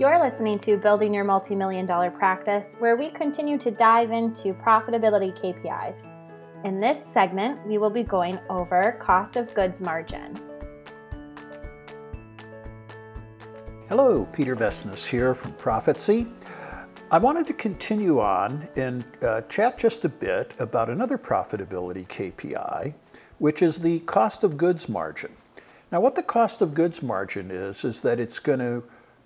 You're listening to Building Your Multi-Million Dollar Practice, where we continue to dive into profitability KPIs. In this segment, we will be going over cost of goods margin. Hello, Peter Vestnes here from Profitsy. I wanted to continue on and uh, chat just a bit about another profitability KPI, which is the cost of goods margin. Now, what the cost of goods margin is, is that it's going to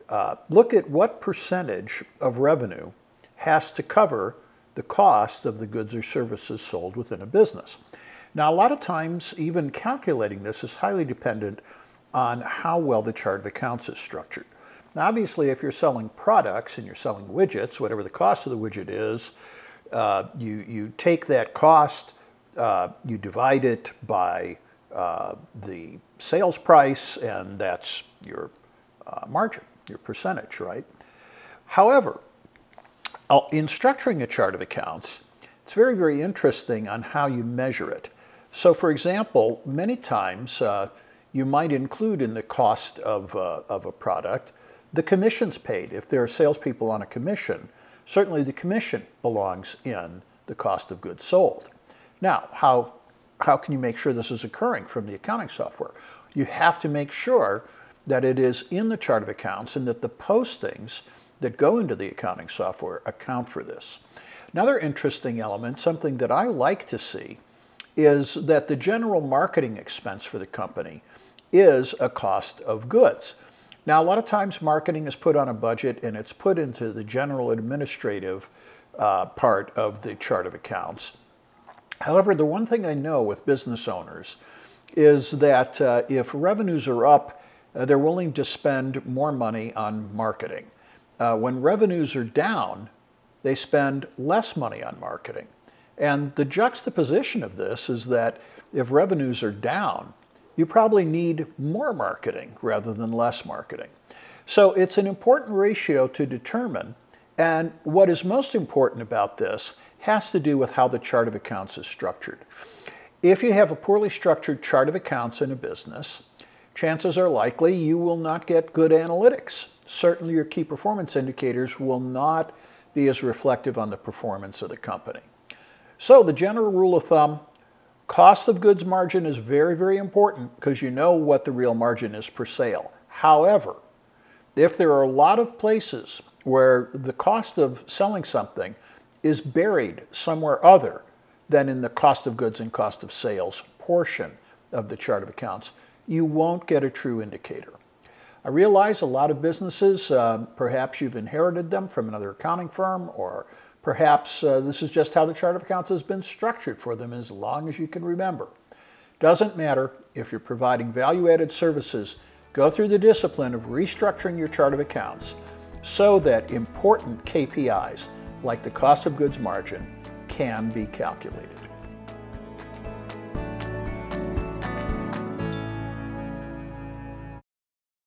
uh, look at what percentage of revenue has to cover the cost of the goods or services sold within a business. Now, a lot of times, even calculating this is highly dependent on how well the chart of accounts is structured. Now, obviously, if you're selling products and you're selling widgets, whatever the cost of the widget is, uh, you, you take that cost, uh, you divide it by uh, the sales price, and that's your uh, margin, your percentage, right? However, uh, in structuring a chart of accounts, it's very, very interesting on how you measure it. So, for example, many times uh, you might include in the cost of, of a product the commissions paid, if there are salespeople on a commission, certainly the commission belongs in the cost of goods sold. Now, how, how can you make sure this is occurring from the accounting software? You have to make sure that it is in the chart of accounts and that the postings that go into the accounting software account for this. Another interesting element, something that I like to see, is that the general marketing expense for the company is a cost of goods. Now, a lot of times marketing is put on a budget and it's put into the general administrative uh, part of the chart of accounts. However, the one thing I know with business owners is that uh, if revenues are up, uh, they're willing to spend more money on marketing. Uh, when revenues are down, they spend less money on marketing. And the juxtaposition of this is that if revenues are down, you probably need more marketing rather than less marketing. So it's an important ratio to determine. And what is most important about this has to do with how the chart of accounts is structured. If you have a poorly structured chart of accounts in a business, chances are likely you will not get good analytics. Certainly, your key performance indicators will not be as reflective on the performance of the company. So, the general rule of thumb Cost of goods margin is very, very important because you know what the real margin is per sale. However, if there are a lot of places where the cost of selling something is buried somewhere other than in the cost of goods and cost of sales portion of the chart of accounts, you won't get a true indicator. I realize a lot of businesses, uh, perhaps you've inherited them from another accounting firm or Perhaps uh, this is just how the chart of accounts has been structured for them as long as you can remember. Doesn't matter if you're providing value added services, go through the discipline of restructuring your chart of accounts so that important KPIs like the cost of goods margin can be calculated.